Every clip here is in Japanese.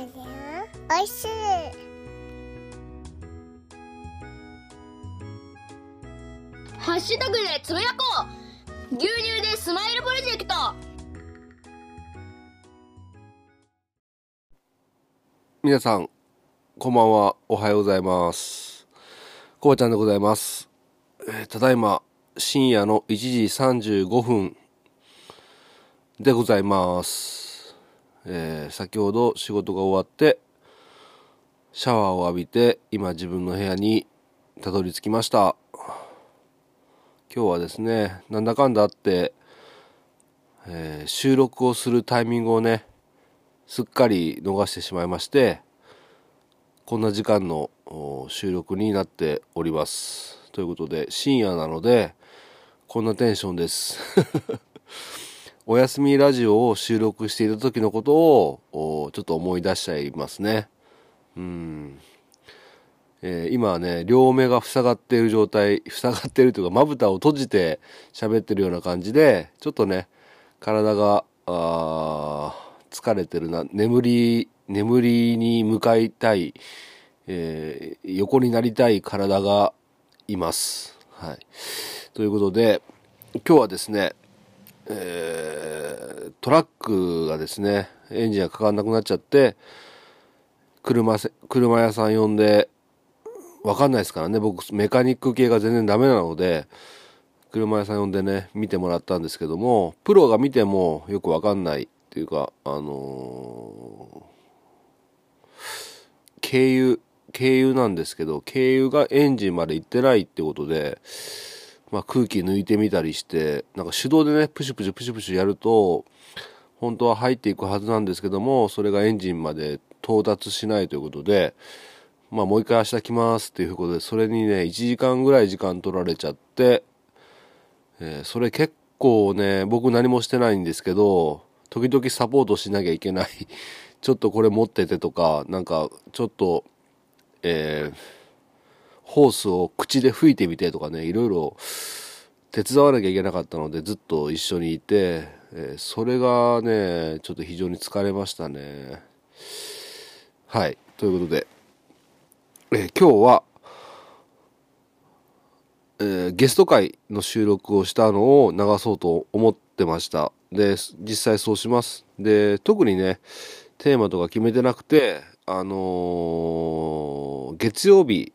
おい。しい。ハッシュタグでつぶやこう牛乳でスマイルプロジェクト皆さん、こんばんは。おはようござい。ます。こばちゃんでござい。ます。えーただい。ま、深夜の1時35分でござい。ます。えー先ほど仕事が終わって、シャワーを浴びて、今自分の部屋にたどり着きました。今日はですね、なんだかんだあって、えー収録をするタイミングをね、すっかり逃してしまいましてこんな時間の収録になっておりますということで深夜なのでこんなテンションですお休みラジオを収録していた時のことをちょっと思い出しちゃいますね。うん。えー今はね両目が塞がっている状態 塞がっているというかまぶたを閉じて喋ってるような感じでちょっとね体が疲れてるな。眠り眠りに向かいたい、えー横になりたい体がいます。はい、ということで今日はですね、えートラックがですねエンジンがかかんなくなっちゃって車車屋さん呼んでわかんないですからね。僕メカニック系が全然ダメなので車屋さん呼んでね見てもらったんですけどもプロが見てもよくわかんないっていうかあのー軽油軽油なんですけど軽油がエンジンまで行ってないってことで、まあ、空気抜いてみたりしてなんか手動でねプシュプシュプシュプシュやると本当は入っていくはずなんですけどもそれがエンジンまで到達しないということでまあもう一回明日来ますっていうことでそれにね1時間ぐらい時間取られちゃってえーそれ結構ね、僕何もしてないんですけど、時々サポートしなきゃいけない。ちょっとこれ持っててとか、なんか、ちょっと、えーホースを口で吹いてみてとかね、いろいろ手伝わなきゃいけなかったので、ずっと一緒にいて、えーそれがね、ちょっと非常に疲れましたね。はい。ということで、えー今日は、えーゲスト会の収録をしたのを流そうと思ってました。で、実際そうします。で、特にね、テーマとか決めてなくて、あのー月曜日、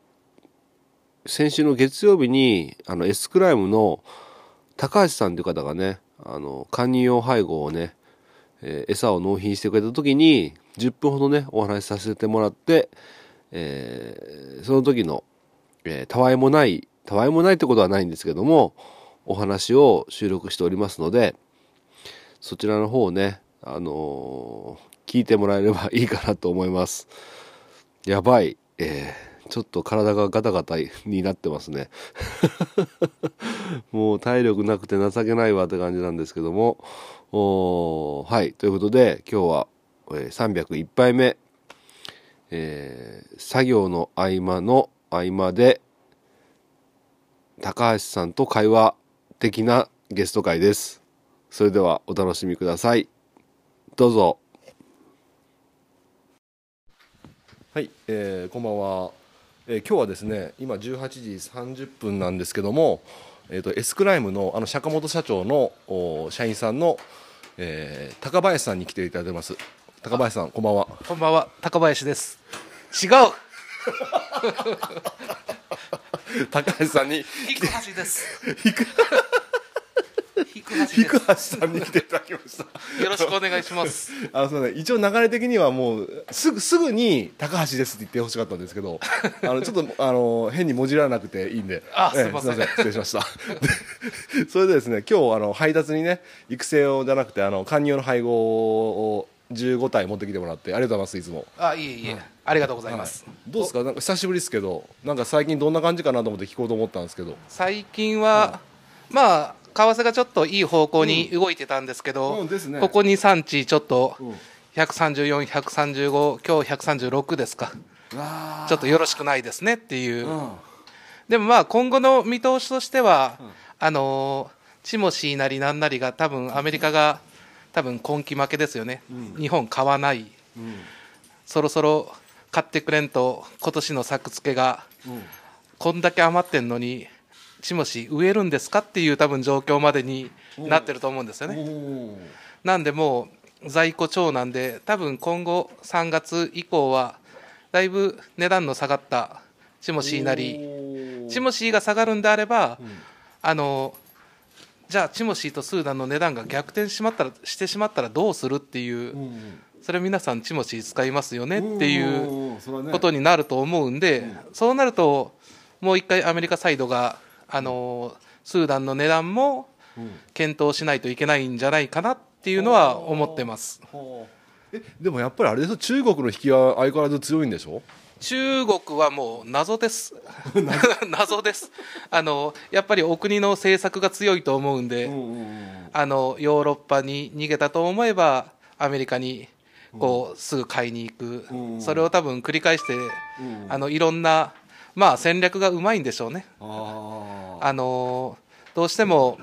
先週の月曜日に、あの、エスクライムの高橋さんという方がね、あの、堪忍用配合をね、えー餌を納品してくれた時に、10分ほどね、お話しさせてもらって、えーその時の、えーたわいもない、たわいもないってことはないんですけども、お話を収録しておりますので、そちらの方をね、あのー聞いてもらえればいいかなと思います。やばい、えーちょっと体がガタガタになってますね。もう体力なくて情けないわって感じなんですけども、おーはい、ということで今日は、えー301杯目、えー作業の合間の合間で高橋さんと会話的なゲスト会です。それではお楽しみください。どうぞ。はい、えーこんばんは、えー今日はですね今18時30分なんですけども、えー、とエスクライムのあの坂本社長のお社員さんの、えー高林さんに来ていただいてます高林さんこんばんはこんばんは、高林です。違う。高橋さんに 引く橋です。引く引く橋です。引橋さんに来ていただきました。よろしくお願いします。あのそうね、一応流れ的にはもうすぐすぐに高橋ですって言ってほしかったんですけど あのちょっとあの変にもじらなくていいんで。あええすいません。失礼しました。でそれでですね今日あの配達にね育成をじゃなくてあの勧誘の配合を15体持ってきてもらってありがとうございますいつも。あ、いえいえ、ありがとうございます。どうですか？なんか久しぶりですけどなんか最近どんな感じかなと思って聞こうと思ったんですけど。最近は、まあ、為替がちょっといい方向に動いてたんですけど、うんですね。ここ2、3地ちょっとん。134、135、今日136ですか。ちょっとよろしくないですねっていう。でもまあ今後の見通しとしては、あのーチモシーなりなんなりが多分アメリカが多分今季負けですよね、日本買わない、そろそろ買ってくれんと今年の作付けがこんだけ余ってんのにチモシ植えるんですかっていう多分状況までになってると思うんですよね。なんでもう在庫長なんで多分今後3月以降はだいぶ値段の下がったチモシーなりチモシーが下がるんであれば、あのじゃあチモシーとスーダンの値段が逆転しまったらしてしまったらどうするっていう、それ皆さんチモシー使いますよねっていうことになると思うんで、そうなるともう一回アメリカサイドがあのスーダンの値段も検討しないといけないんじゃないかなっていうのは思ってます。えでもやっぱりあれですよ中国の引きは相変わらず強いんでしょ？中国はもう謎です。謎です。あのやっぱりお国の政策が強いと思うんで、あのヨーロッパに逃げたと思えばアメリカにこうすぐ買いに行く、それを多分繰り返して、あのいろんなまあ戦略がうまいんでしょうね。ああのどうしても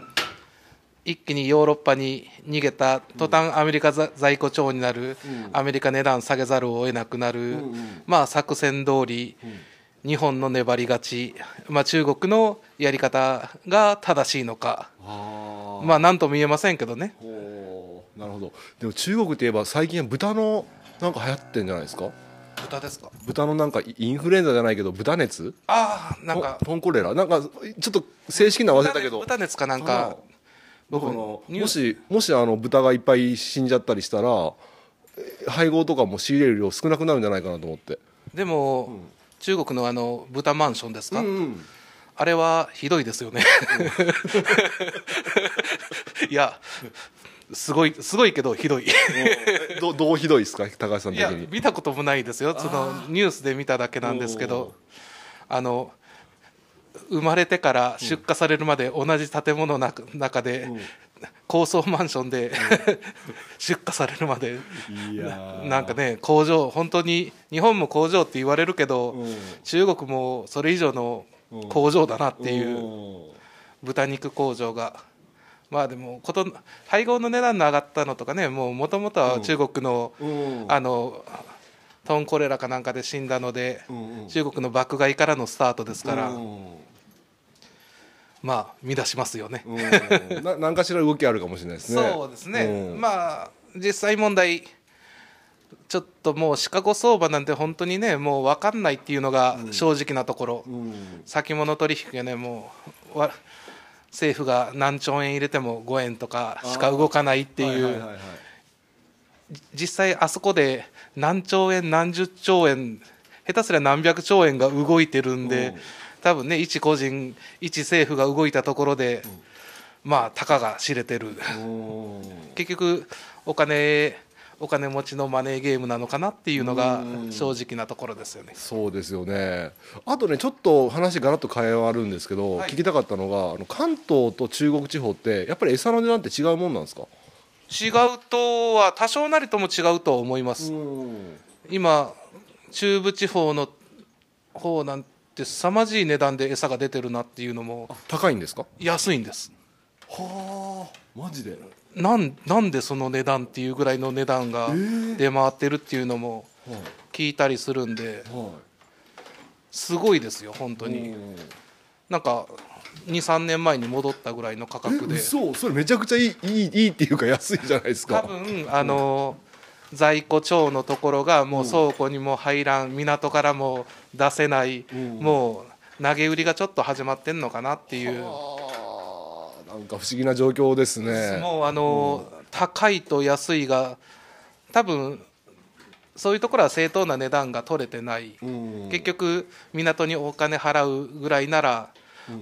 一気にヨーロッパに逃げた途端アメリカざ在庫帳になる、アメリカ値段下げざるを得なくなる、まあ作戦通り、日本の粘り勝ち、まあ、中国のやり方が正しいのか、あまあ何とも言えませんけどね。なるほど。でも中国といえば最近は豚のなんか流行ってんじゃないですか？豚ですか？豚のなんかインフルエンザじゃないけど豚熱？ああなんかトンコレラ？なんかちょっと正式なの忘れたけど。豚熱かなんか僕僕のもしもしあの豚がいっぱい死んじゃったりしたらえ配合とかも仕入れる量少なくなるんじゃないかなと思って。でも、中国のあの豚マンションですか、うんあれはひどいですよね。いや、すごい、すごいけどひどい。えど どうひどいですか？高橋さんいや、的に見たこともないですよ。そのニュースで見ただけなんですけど、あの、生まれてから出荷されるまで同じ建物の中中で、高層マンションで 出荷されるまで。いやー。なんかね工場本当に日本も工場って言われるけど、うん。中国もそれ以上の工場だなっていう、うん。豚肉工場がまあでもこと配合の値段の上がったのとかねもともとは中国の、うん。あのトンコレラかなんかで死んだので、うんうん。中国の爆買いからのスタートですから、うん。まあ乱しますよね。うん。な何かしら動きあるかもしれないですね。そうですね、うん。まあ実際問題ちょっともうシカゴ相場なんて本当にねもう分かんないっていうのが正直なところ、うん。先物取引がねもうわ政府が何兆円入れても5円とかしか動かないっていう、実際あそこで何兆円何十兆円下手すりゃ何百兆円が動いてるんで、うん。多分ね一個人一政府が動いたところで、まあたかが知れてる。うん 結局お金お金持ちのマネーゲームなのかなっていうのがうん。正直なところですよね。そうですよね。あとねちょっと話がらっと変わるんですけど、はい。聞きたかったのがあの関東と中国地方ってやっぱり餌の値段って違うもんなんですか？違うとは多少なりとも違うと思います。今中部地方の方なんて凄まじい値段で餌が出てるなっていうのも高いんですか？安いんです。はあマジでなんなんでその値段っていうぐらいの値段がー。出回ってるっていうのもはい。聞いたりするんではすごいですよ本当いになんか23年前に戻ったぐらいの価え格で。嘘。それめちゃくちゃいいいいいいっていうか安いじゃないです多か分あの在庫帳のところがもう倉庫にも入らん港からも出せないん。もう投げ売りがちょっと始まってんのかなっていうなんか不思議な状況ですね。もうあの高いと安いが多分そういうところは正当な値段が取れてない。うん。結局港にお金払うぐらいなら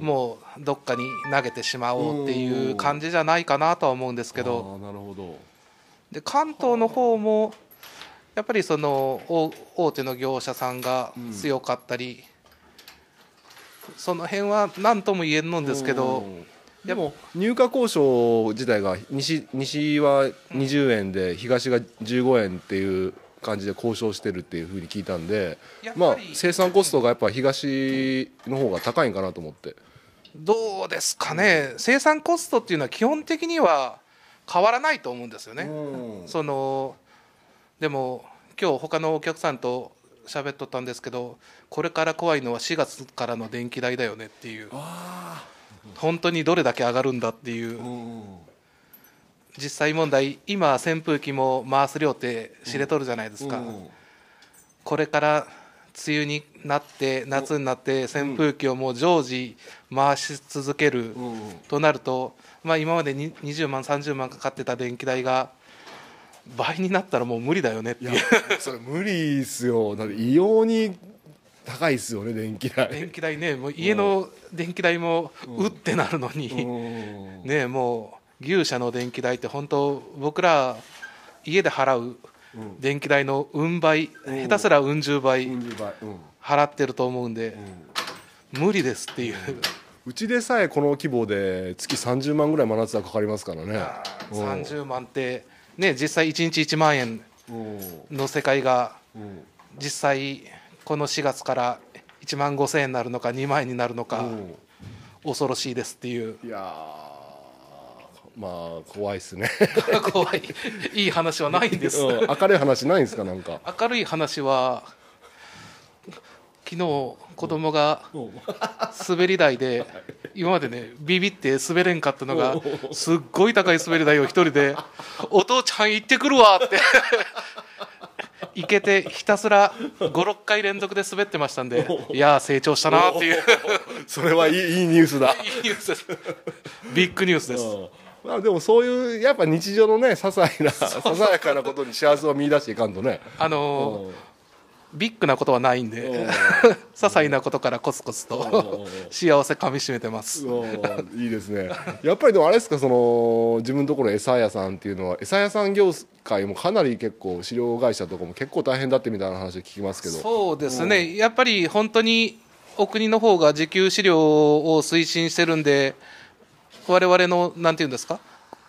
もうどっかに投げてしまおうっていう感じじゃないかなとは思うんですけど。なるほど。で関東の方もやっぱりその大大手の業者さんが強かったり、その辺は何とも言えんのんですけど、うんでも入荷交渉自体が西西は20円で東が15円っていう感じで交渉してるっていうふうに聞いたんでまあ生産コストがやっぱ東の方が高いんかなと思って。どうですかね。生産コストっていうのは基本的には変わらないと思うんですよね。そのでも今日他のお客さんと喋っとったんですけどこれから怖いのは4月からの電気代だよねっていう本当にどれだけ上がるんだっていう。実際問題今扇風機も回す量って知れとるじゃないですか、これから梅雨になって夏になって扇風機をもう常時回し続けるとなると、まあ、今までに20万30万かかってた電気代が倍になったらもう無理だよねっていう。それ無理っすよ。だって異様に高いっすよね電気代。電気代ねもう家の電気代もうってなるのに、うん。ねもう牛舎の電気代って本当僕ら家で払う電気代のうん倍、下手すらうん十倍40倍うん。払ってると思うんで、無理ですっていう、うちでさえこの規模で月30万ぐらい真夏はかかりますからね。うん。30万って、ね、実際1日1万円うん。の世界がうん。実際この4月から1万5000円になるのか2万円になるのかうん。恐ろしいですっていう。いやーまあ怖いっすね。怖い。いい話はないんです。うん。明るい話ないんですかなんか。明るい話は昨日子供が滑り台で今までねビビって滑れんかったのがすっごい高い滑り台を一人で「お父ちゃん行ってくるわ」って行けてひたすら56回連続で滑ってましたんでいやー成長したなっていう。それはいいいいニュースだ。いいニュースです。ビッグニュースです。うん。まあでもそういうやっぱ日常のね些細なささやかなことに幸せを見出していかんとね。あのービッグなことはないんでうん 些細なことからコツコツと 幸せかみしめてます。うんいいですね。やっぱりでもあれですかその自分のところの餌屋さんっていうのは餌屋さん業界もかなり結構飼料会社とかも結構大変だってみたいな話を聞きますけど。そうですね、やっぱり本当にお国の方が自給飼料を推進してるんで、我々のなんていうんですか、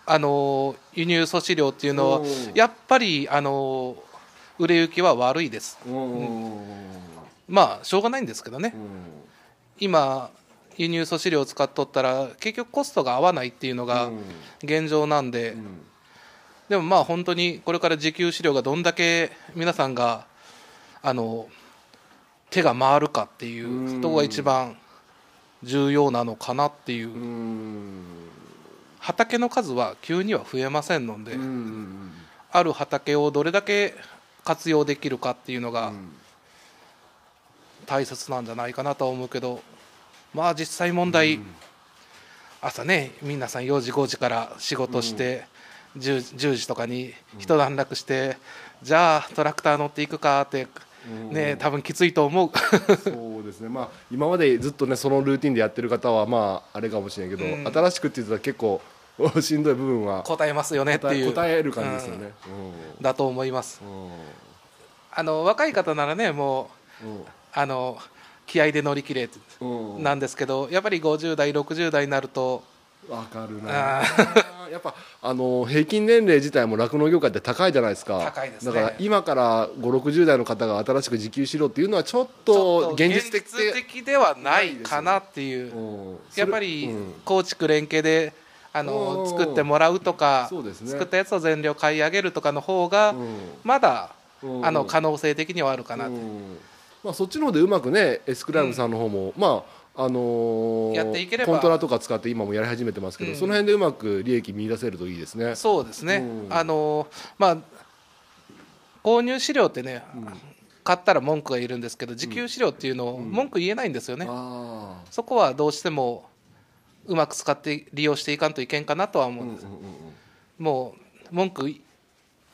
あの輸入粗飼料っていうのはうん、やっぱりあの売れ行きは悪いです、うんまあ、しょうがないんですけどね、今、輸入粗飼料を使っとったら、結局コストが合わないっていうのが現状なんで、でもまあ本当にこれから自給飼料がどんだけ皆さんがあの手が回るかっていうところが一番重要なのかなっていう、うん。畑の数は急には増えませんので、うん。ある畑をどれだけ活用できるかっていうのが大切なんじゃないかなとは思うけどまあ実際問題、朝ね皆さん4時5時から仕事して、10, 10時とかに一段落して、じゃあトラクター乗っていくかって、ね多分きついと思う。そうですね。まあ今までずっとねそのルーティンでやってる方はまああれかもしれないけど、うん。新しくって言ったら結構しんどい部分は答えますよねっていう。答える感じですよね、うん。だと思います。うん。あの若い方ならねもうあの気合で乗り切れなんですけどやっぱり50代60代になるとわかるな。あ やっぱあの平均年齢自体も酪農業界って高いじゃないですか。高いですね。だから今から560代の方が新しく自給しろっていうのはちょっと現実的ではないかなっていう。うん。やっぱりうん。構築連携であのうん作ってもらうとか作ったやつを全量買い上げるとかの方がうん。まだうんあの可能性的にはあるかなまあ、そっちの方でうまくねエスクライブさんの方も、まああのーやっていければ。コントラとか使って今もやり始めてますけど、うん。その辺でうまく利益見出せるといいですね。そうですね。うん。あのまあ購入資料ってね買ったら文句がいるんですけど自給資料っていうのを文句言えないんですよね。あそこはどうしてもうまく使って利用していかんといけんかなとは思うんです、もう文句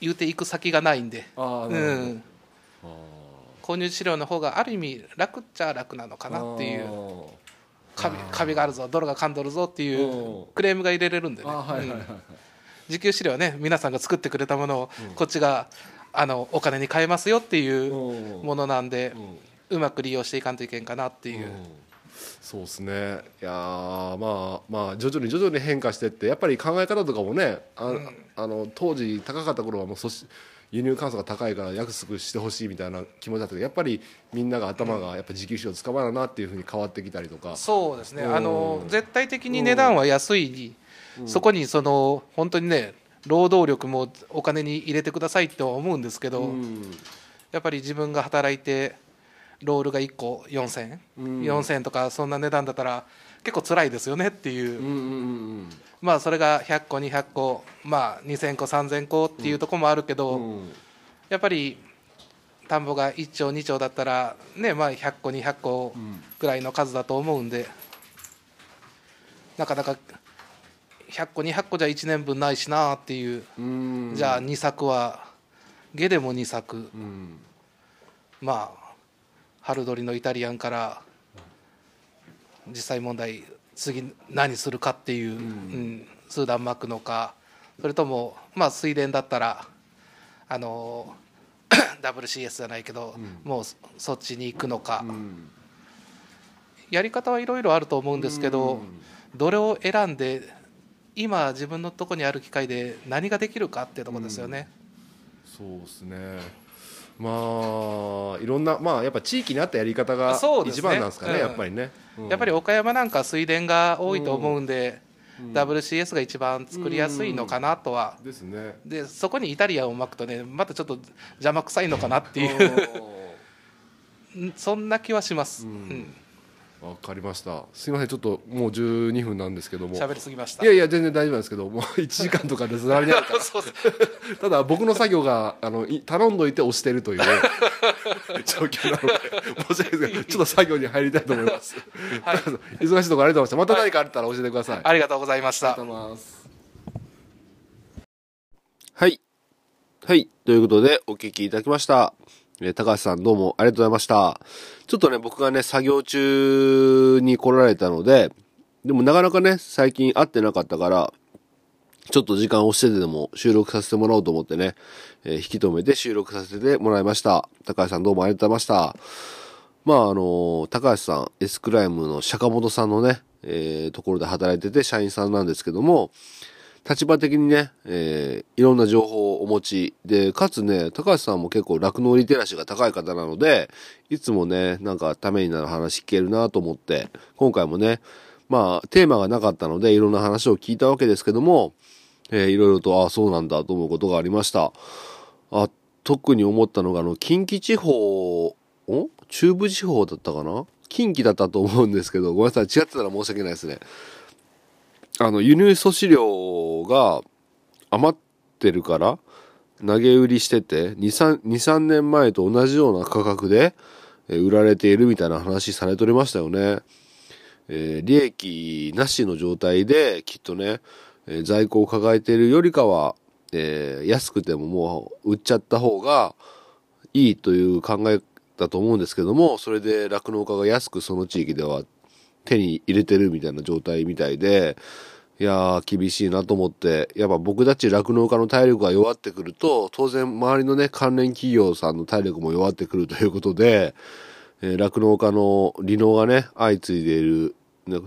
言うていく先がないんで、うん、購入資料の方がある意味楽っちゃ楽なのかなっていう。カビカビがあるぞ泥が噛んどるぞっていううん。クレームが入れれるんでね、はいはいはいうん。自給資料はね皆さんが作ってくれたものをこっちがあのお金に換えますよっていううん。ものなんでうまく利用していかんといけんかなっていう。そうですね。いやーまあまあ徐々に徐々に変化してってやっぱり考え方とかもねあ,、あの当時高かった頃はもうそし輸入関数が高いから安くしてほしいみたいな気持ちだったけどやっぱりみんなが頭がやっぱ自給資料使わななっていうふうに変わってきたりとか。そうですね。うん。あの絶対的に値段は安い、そこにその本当にね労働力もお金に入れてくださいとは思うんですけど、うん。やっぱり自分が働いてロールが1個4000円、うん。4000円とかそんな値段だったら結構辛いですよねっていう、うんうんうんまあそれが100個200個まあ2000個3000個っていうところもあるけど、うん。やっぱり田んぼが1丁2丁だったらねまあ100個200個ぐらいの数だと思うんでなかなか100個200個じゃ1年分ないしなっていう、うん。じゃあ2作は下でも2作。うん。まあ春鳥のイタリアンから実際問題次何するかっていう、うん。スーダン巻くのかそれともまあ水田だったらあの WCS じゃないけど、もうそそっちに行くのか、うん。やり方はいろいろあると思うんですけど、うん。どれを選んで今自分のとこにある機械で何ができるかっていうところですよね。そうですねまあいろんなまあやっぱ地域に合ったやり方が一番なんですかねうん。やっぱりね、うん。やっぱり岡山なんか水田が多いと思うんで、WCS が一番作りやすいのかなとは、ですね。でそこにイタリアンを巻くとねまたちょっと邪魔くさいのかなっていう。うん そんな気はします。うんわかりました。すいませんちょっともう12分なんですけども。喋りすぎました。いやいや全然大丈夫なんですけどもう1時間とかで座り ながらた。だ僕の作業があのい頼んどいて押してるという 状況なので申し訳ないですけどちょっと作業に入りたいと思います、はい。忙しいところありがとうございました。また何かあったら教えてください、ありがとうございました。ありがと。うございます。はい。はい。ということで、お聞きいただきました。えー高橋さんどうもありがとうございました。ちょっとね、僕がね、作業中に来られたので、でもなかなかね、最近会ってなかったから、ちょっと時間をしてでも収録させてもらおうと思ってね、えー引き止めて収録させてもらいました。高橋さんどうもありがとうございました。まああの、高橋さん、エスクライムの釈本さんのね、えーところで働いてて社員さんなんですけども、立場的にね、えーいろんな情報をお持ちで、かつね、高橋さんも結構酪農リテラシーが高い方なので、いつもね、なんかためになる話聞けるなと思って、今回もね、まあ、テーマがなかったので、いろんな話を聞いたわけですけども、えーいろいろと、ああ、そうなんだと思うことがありました。あ、特に思ったのが、あの、近畿地方、ん中部地方だったかな？近畿だったと思うんですけど、ごめんなさい、違ってたら申し訳ないですね。あの、輸入粗飼料が余ってるから、投げ売りしてて、2、3、年前と同じような価格で売られているみたいな話されておりましたよね。えー利益なしの状態で、きっとね、在庫を抱えているよりかは、えー安くてももう売っちゃった方がいいという考えだと思うんですけども、それで酪農家が安くその地域では手に入れてるみたいな状態みたいで、いやー、厳しいなと思って、やっぱ僕たち酪農家の体力が弱ってくると、当然周りのね、関連企業さんの体力も弱ってくるということで、えー酪農家の離農がね、相次いでいる、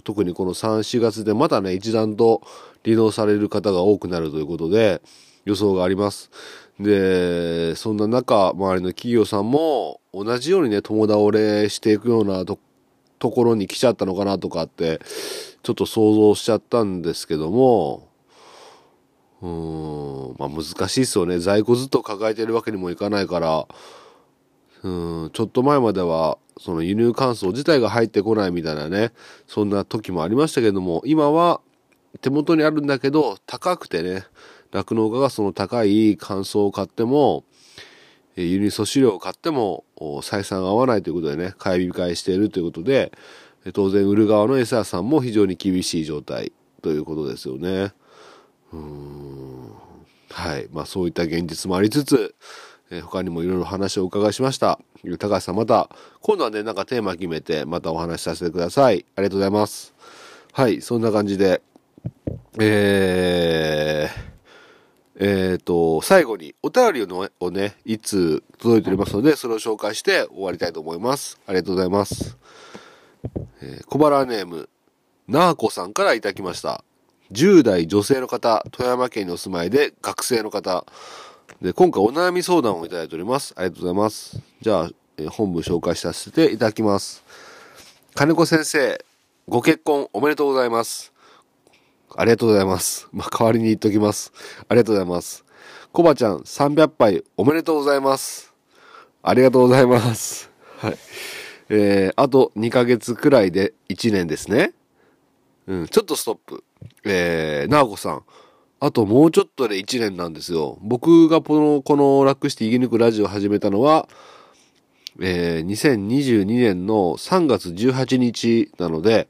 特にこの3、4月でまたね、一段と離農される方が多くなるということで、予想があります。で、そんな中、周りの企業さんも同じようにね、共倒れしていくようなとところに来ちゃったのかなとかって、ちょっと想像しちゃったんですけども、うーん、まあ難しいですよね。在庫ずっと抱えてるわけにもいかないから、うん、ちょっと前までは、その輸入乾燥自体が入ってこないみたいなね、そんな時もありましたけども、今は手元にあるんだけど、高くてね、酪農家がその高い乾燥を買っても、輸入粗飼料を買っても採算が合わないということでね、買い控えしているということで、当然売る側の餌屋さんも非常に厳しい状態ということですよね。うんはい。まあそういった現実もありつつ、え他にもいろいろ話をお伺いしました。高橋さんまた、今度はね、なんかテーマ決めて、またお話しさせてください。ありがとうございます。はい、そんな感じで、えー、えー、と、最後にお便りをのをね、いつ届いておりますので、それを紹介して終わりたいと思います。ありがとうございます。えー小腹ネーム、なーこさんからいただきました。10代女性の方、富山県にお住まいで学生の方。で、今回お悩み相談をいただいております。ありがとうございます。じゃあ、えー本部紹介させていただきます。金子先生、ご結婚おめでとうございます。ありがとうございます。まあ、代わりに言っときます。ありがとうございます。コバちゃん300杯おめでとうございます。ありがとうございます。はい。えー、あと2ヶ月くらいで1年ですね。うん、ちょっとストップ。えー、なおこさん。あともうちょっとで1年なんですよ。僕がこの、この楽して生き抜くラジオを始めたのは、えー、2022年の3月18日なので、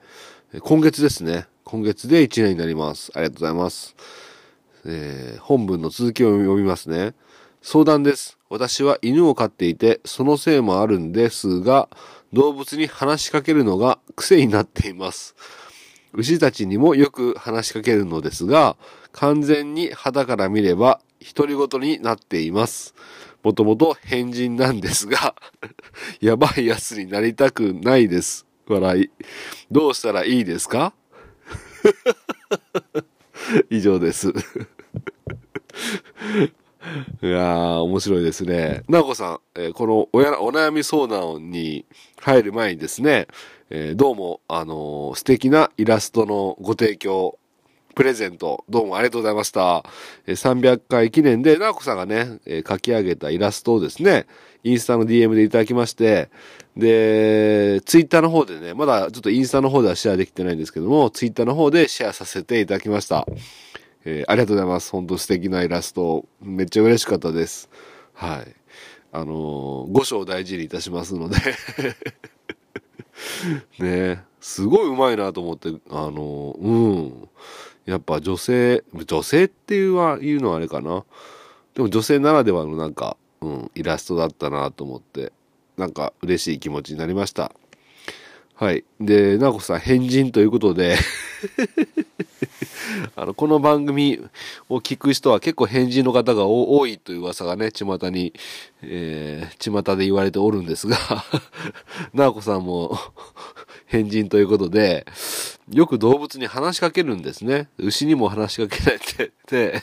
今月ですね。今月で1年になります。ありがとうございます。えー本文の続きを読みますね。相談です。私は犬を飼っていて、そのせいもあるんですが、動物に話しかけるのが癖になっています。牛たちにもよく話しかけるのですが、完全に肌から見れば独り言になっています。もともと変人なんですが、やばい奴になりたくないです。笑い。どうしたらいいですか？以上です。いやー、面白いですね。なおこさん、えーこのおやお悩み相談に入る前にですね、えーどうも、あのー素敵なイラストのご提供、プレゼント、どうもありがとうございました。えー300回記念で、なおこさんがね、え書き上げたイラストをですね、インスタの DM でいただきまして、で、ツイッターの方でね、まだちょっとインスタの方ではシェアできてないんですけども、ツイッターの方でシェアさせていただきました。えーありがとうございます。本当素敵なイラスト。めっちゃ嬉しかったです。はい。あのー、五章大事にいたしますので。ねすごい上手いなと思って、あのーうん。やっぱ女性、女性っていうは言うのはあれかな。でも女性ならではのなんか、うん、イラストだったなと思って、なんか嬉しい気持ちになりました。はい。で、なおこさん、変人ということで、あの、この番組を聞く人は結構変人の方が多いという噂がね、巷に、えー、巷で言われておるんですが、なおこさんも 変人ということで、よく動物に話しかけるんですね。牛にも話しかけられてて、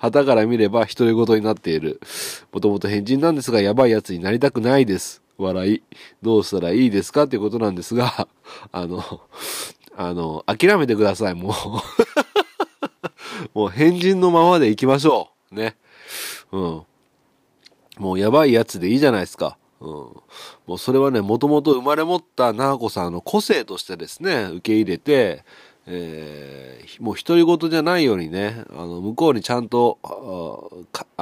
旗から見れば独り言になっている。もともと変人なんですが、やばい奴になりたくないです。笑い。どうしたらいいですかっていうことなんですが、あの、あの、諦めてください、もう。もう変人のままで行きましょう。ね。うん。もうやばいやつでいいじゃないですか。うん。もうそれはね、もともと生まれ持ったなこさんの個性としてですね、受け入れて、えーもう独り言じゃないようにね、あの、向こうにちゃんと、あ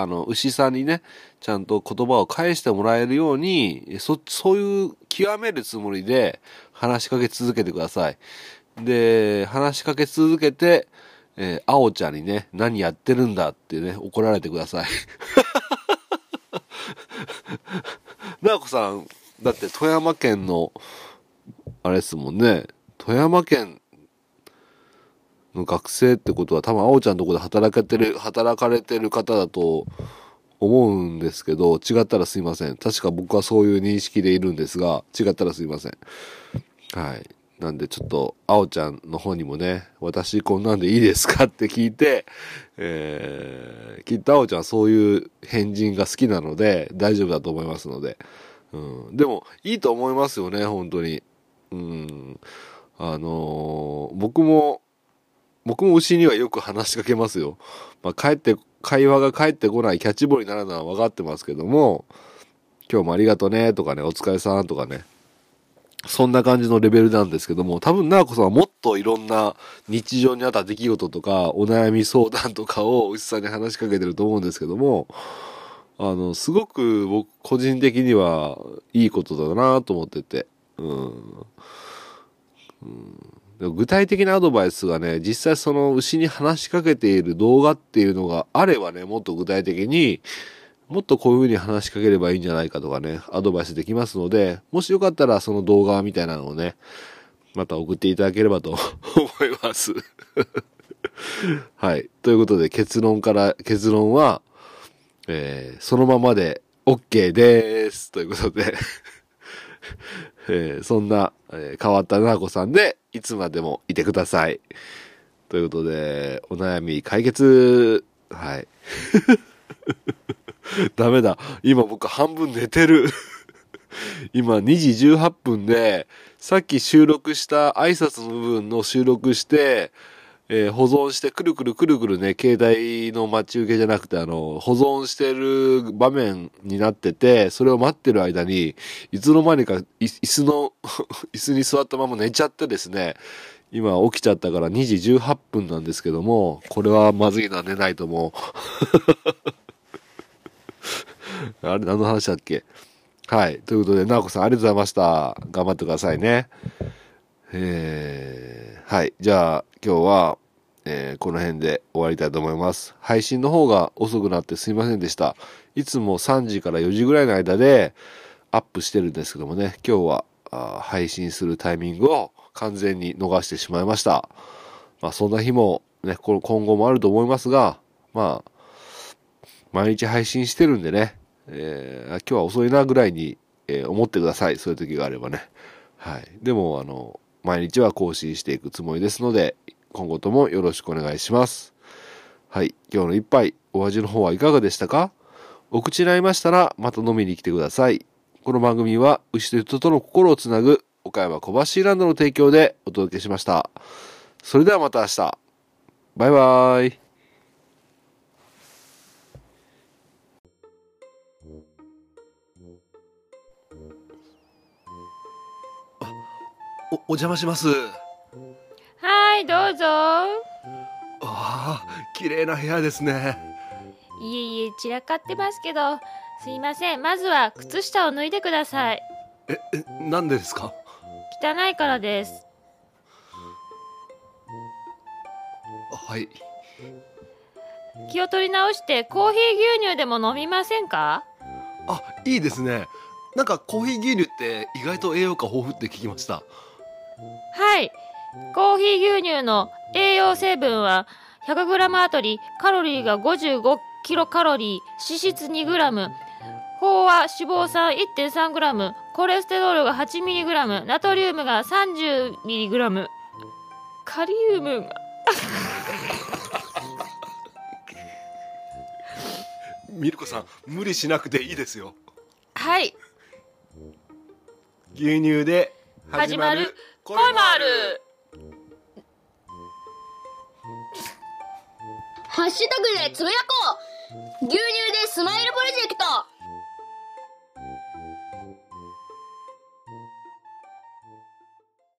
あの、牛さんにね、ちゃんと言葉を返してもらえるように、そ、そういう極めるつもりで話しかけ続けてください。で、話しかけ続けて、えー、あおちゃんにね、何やってるんだってね、怒られてください。なおこさん、だって富山県の、あれですもんね、富山県学生ってことは多分あおちゃんのとこで働けてる、働かれてる方だと思うんですけど、違ったらすいません。確か僕はそういう認識でいるんですが、違ったらすいません。はい。なんでちょっと、あおちゃんの方にもね、私こんなんでいいですかって聞いて、えー、きっとあおちゃんそういう変人が好きなので、大丈夫だと思いますので。うん。でも、いいと思いますよね、本当に。うん。あのー僕も、僕も牛にはよく話しかけますよ。まあ、帰って、会話が返ってこないキャッチボールになるのは分かってますけども、今日もありがとねとかね、お疲れさんとかね、そんな感じのレベルなんですけども、多分、なあこさんはもっといろんな日常にあった出来事とか、お悩み相談とかを牛さんに話しかけてると思うんですけども、あの、すごく僕、個人的にはいいことだなと思ってて、うん。でも具体的なアドバイスがね、実際その牛に話しかけている動画っていうのがあればね、もっと具体的に、もっとこういう風に話しかければいいんじゃないかとかね、アドバイスできますので、もしよかったらその動画みたいなのをね、また送っていただければと 思います。はい。ということで結論から、結論は、えーそのままで OK です。ということで、えーそんな、えー変わったななこさんで、いつまでもいてください。ということで、お悩み解決、はい。ダメだ。今僕半分寝てる。今2時18分で、さっき収録した挨拶の部分の収録して、えー保存してくるくるくるくるね、携帯の待ち受けじゃなくて、あの、保存してる場面になってて、それを待ってる間に、いつの間にか、い椅子の、椅子に座ったまま寝ちゃってですね、今起きちゃったから2時18分なんですけども、これはまずいな、寝ないともう。あれ、何の話だっけ？はい。ということで、なおこさんありがとうございました。頑張ってくださいね。えー、はい。じゃあ、今日は、えーこの辺で終わりたいと思います。配信の方が遅くなってすいませんでした。いつも3時から4時ぐらいの間でアップしてるんですけどもね、今日はあ配信するタイミングを完全に逃してしまいました。まあ、そんな日もね、この今後もあると思いますが、まあ、毎日配信してるんでね、えー今日は遅いなぐらいに、えー思ってください。そういう時があればね。はい。でも、あの、毎日は更新していくつもりですので、今後ともよろしくお願いします。はい。今日の一杯、お味の方はいかがでしたか？お口に合いましたら、また飲みに来てください。この番組は、牛と人との心をつなぐ、岡山小橋ランドの提供でお届けしました。それではまた明日。バイバーイ。お、お邪魔します。はい、どうぞ。ああ、綺麗な部屋ですね。いえいえ、散らかってますけど、すいません。まずは靴下を脱いでください。え、え、なんでですか？汚いからです。はい。気を取り直してコーヒー牛乳でも飲みませんか？あ、いいですね。なんかコーヒー牛乳って意外と栄養価豊富って聞きました。はい。コーヒー牛乳の栄養成分は 100g あたりカロリーが55キロカロリー、脂質 2g、飽和脂肪酸 1.3g、コレステロールが 8mg、ナトリウムが 30mg、カリウムが。ミルコさん、無理しなくていいですよ。はい。牛乳で始まる声もある。ハッシュタグでつぶやこう。牛乳でスマイルプロジェクト。